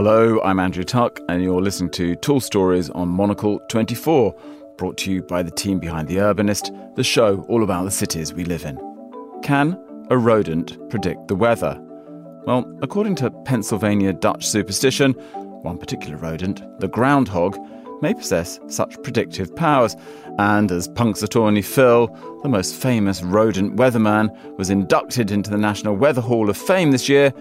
Hello, I'm Andrew Tuck, and you're listening to Tall Stories on Monocle 24, brought to you by the team behind The Urbanist, the show all about the cities we live in. Can a rodent predict the weather? Well, according to Pennsylvania Dutch superstition, one particular rodent, the groundhog, may possess such predictive powers. And as Punxsutawney Phil, the most famous rodent weatherman, was inducted into the National Weather Hall of Fame this year,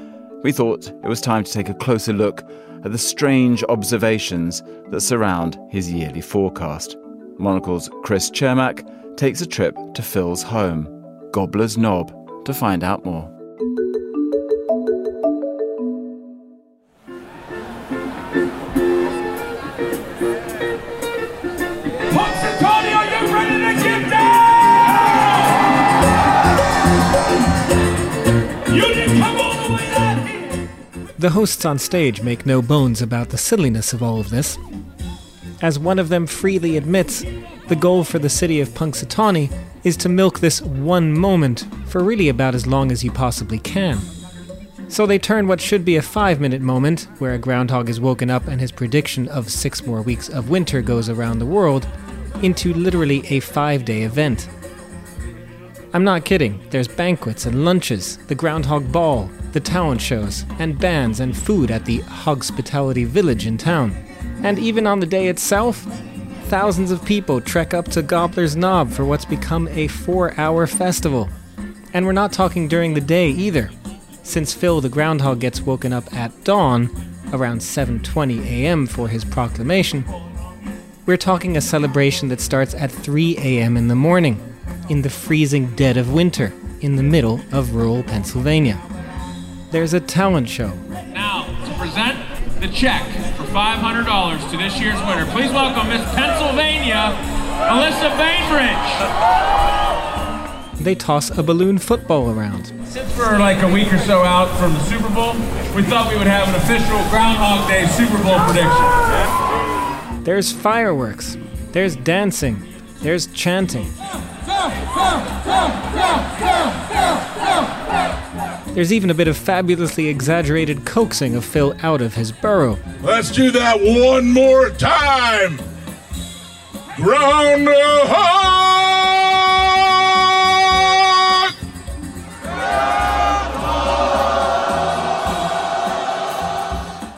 we thought it was time to take a closer look at the strange observations that surround his yearly forecast. Monocle's Chris Cermak takes a trip to Phil's home, Gobbler's Knob, to find out more. The hosts on stage make no bones about the silliness of all of this. As one of them freely admits, the goal for the city of Punxsutawney is to milk this one moment for really about as long as you possibly can. So they turn what should be a five minute moment, where a groundhog is woken up and his prediction of six more weeks of winter goes around the world, into literally a five day event. I'm not kidding, there's banquets and lunches, the Groundhog Ball, the talent shows, and bands and food at the Hospitality Village in town. And even on the day itself, thousands of people trek up to Gobbler's Knob for what's become a four hour festival. And we're not talking during the day either, since Phil the groundhog gets woken up at dawn, around 7:20 a.m. for his proclamation. We're talking a celebration that starts at 3 a.m. in the morning, in the freezing dead of winter, in the middle of rural Pennsylvania there's a talent show. Now, to present the check for $500 to this year's winner, please welcome Miss Pennsylvania, Alyssa Bainbridge. They toss a balloon football around. Since we're like a week or so out from the Super Bowl, we thought we would have an official Groundhog Day Super Bowl prediction. There's fireworks. There's dancing. There's chanting. There's even a bit of fabulously exaggerated coaxing of Phil out of his burrow. Let's do that one more time! Ground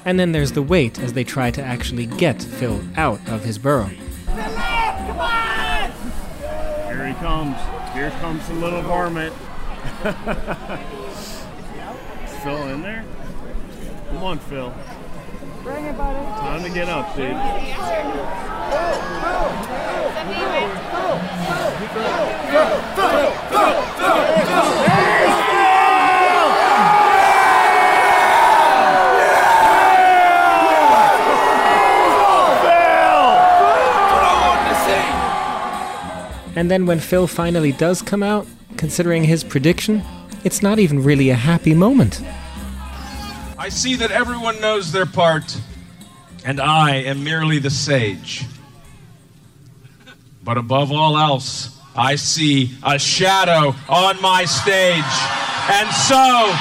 And then there's the wait as they try to actually get Phil out of his burrow. Here he comes. Here comes the little varmint. Phil in there? Come on, Phil. Bring it, buddy. Time to get up, dude. And then when Phil finally does come out, considering his prediction, it's not even really a happy moment. I see that everyone knows their part, and I am merely the sage. But above all else, I see a shadow on my stage. And so,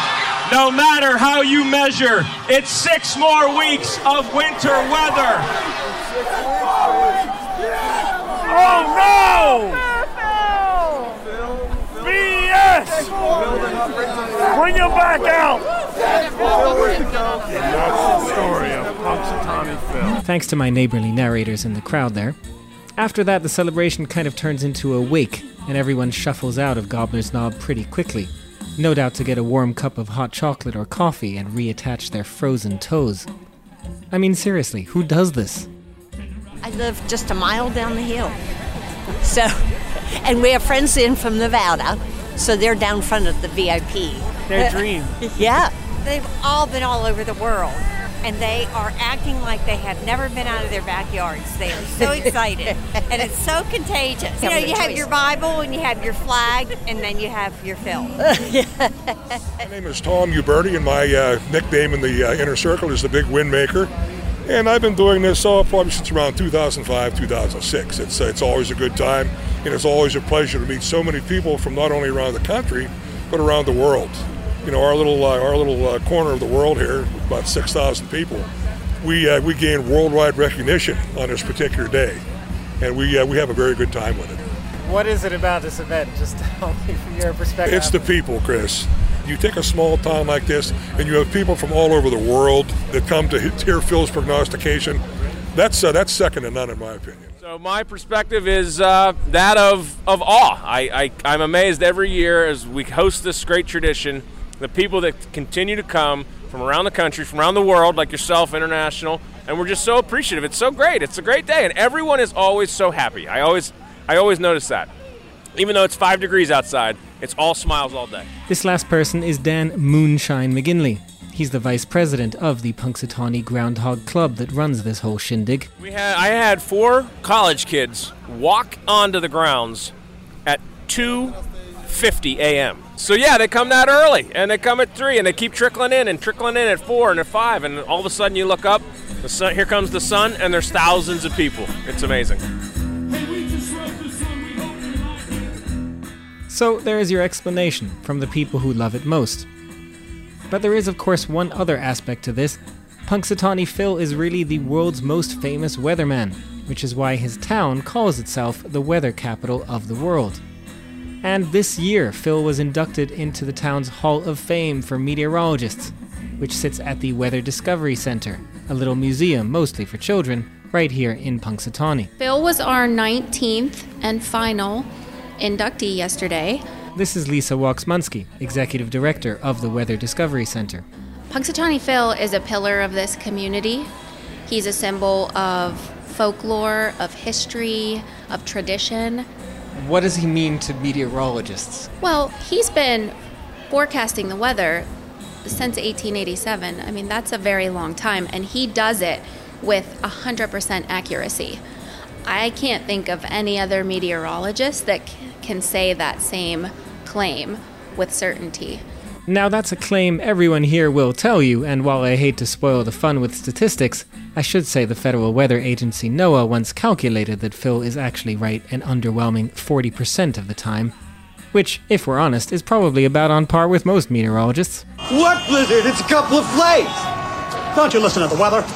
no matter how you measure, it's six more weeks of winter weather. Oh no! Bring him back out! And that's the story of Punxsutawney Phil. Thanks to my neighborly narrators in the crowd there. After that, the celebration kind of turns into a wake, and everyone shuffles out of Gobbler's Knob pretty quickly. No doubt to get a warm cup of hot chocolate or coffee and reattach their frozen toes. I mean, seriously, who does this? I live just a mile down the hill. So, and we have friends in from Nevada, so they're down front of the VIP. Their dream. yeah. They've all been all over the world. And they are acting like they have never been out of their backyards. They are so excited. and it's so contagious. You know, you have your Bible and you have your flag, and then you have your film. my name is Tom Uberti, and my uh, nickname in the uh, inner circle is the Big Windmaker. And I've been doing this uh, probably since around 2005, 2006. It's, uh, it's always a good time, and it's always a pleasure to meet so many people from not only around the country, but around the world you know, our little uh, our little uh, corner of the world here, about 6,000 people, we uh, we gain worldwide recognition on this particular day, and we uh, we have a very good time with it. What is it about this event? Just tell me from your perspective. It's the people, Chris. You take a small town like this, and you have people from all over the world that come to hear Phil's prognostication. That's uh, that's second to none, in my opinion. So my perspective is uh, that of, of awe. I, I, I'm amazed every year as we host this great tradition, the people that continue to come from around the country, from around the world, like yourself, international, and we're just so appreciative. It's so great. It's a great day, and everyone is always so happy. I always, I always notice that. Even though it's five degrees outside, it's all smiles all day. This last person is Dan Moonshine McGinley. He's the vice president of the Punxsutawney Groundhog Club that runs this whole shindig. We had I had four college kids walk onto the grounds at 2:50 a.m. So yeah, they come that early, and they come at three, and they keep trickling in and trickling in at four and at five, and all of a sudden you look up, the sun, here comes the sun, and there's thousands of people. It's amazing. So there is your explanation from the people who love it most. But there is, of course, one other aspect to this. Punxsutawney Phil is really the world's most famous weatherman, which is why his town calls itself the weather capital of the world. And this year, Phil was inducted into the town's Hall of Fame for Meteorologists, which sits at the Weather Discovery Center, a little museum mostly for children, right here in Punxsutawney. Phil was our 19th and final inductee yesterday. This is Lisa Waksmansky, Executive Director of the Weather Discovery Center. Punxsutawney Phil is a pillar of this community. He's a symbol of folklore, of history, of tradition. What does he mean to meteorologists? Well, he's been forecasting the weather since 1887. I mean, that's a very long time, and he does it with 100% accuracy. I can't think of any other meteorologist that can say that same claim with certainty. Now, that's a claim everyone here will tell you, and while I hate to spoil the fun with statistics, I should say the Federal Weather Agency NOAA once calculated that Phil is actually right an underwhelming 40% of the time. Which, if we're honest, is probably about on par with most meteorologists. What blizzard? It's a couple of flakes! Don't you listen to the weather?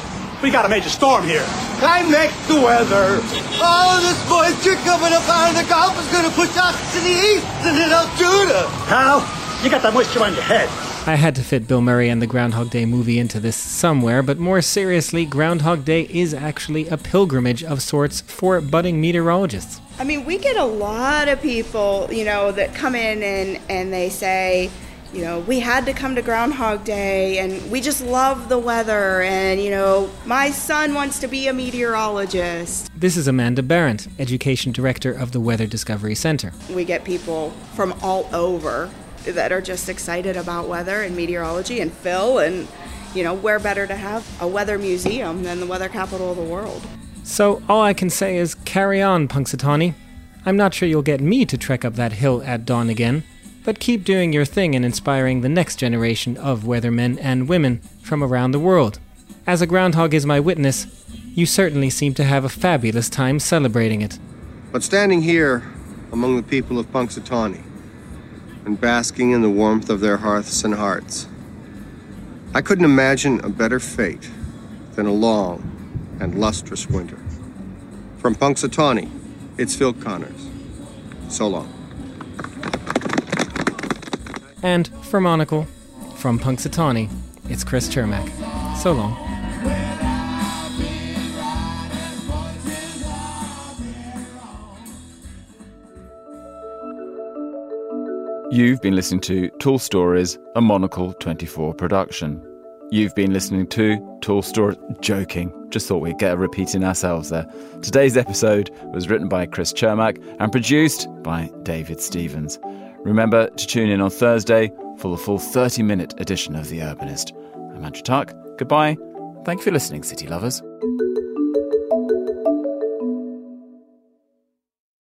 We got a major storm here. I make the weather. Oh, this moisture coming up out of the Gulf is going to push us to the east and then Altoona. Hal, you got that moisture on your head. I had to fit Bill Murray and the Groundhog Day movie into this somewhere, but more seriously, Groundhog Day is actually a pilgrimage of sorts for budding meteorologists. I mean, we get a lot of people, you know, that come in and, and they say, you know, we had to come to Groundhog Day and we just love the weather and, you know, my son wants to be a meteorologist. This is Amanda Barrett, Education Director of the Weather Discovery Center. We get people from all over that are just excited about weather and meteorology and Phil and, you know, where better to have a weather museum than the weather capital of the world. So all I can say is carry on, Punxsutawney. I'm not sure you'll get me to trek up that hill at dawn again, but keep doing your thing and inspiring the next generation of weathermen and women from around the world. As a groundhog is my witness, you certainly seem to have a fabulous time celebrating it. But standing here among the people of Punxsutawney and basking in the warmth of their hearths and hearts, I couldn't imagine a better fate than a long and lustrous winter. From Punxsutawney, it's Phil Connors. So long. And for Monocle, from Punxsutawney, it's Chris Cermak. So long. You've been listening to Tall Stories, a Monocle 24 production. You've been listening to Tall Stories. Joking. Just thought we'd get a repeat in ourselves there. Today's episode was written by Chris Cermak and produced by David Stevens. Remember to tune in on Thursday for the full 30 minute edition of The Urbanist. I'm Andrew Tuck. Goodbye. Thank you for listening, City Lovers.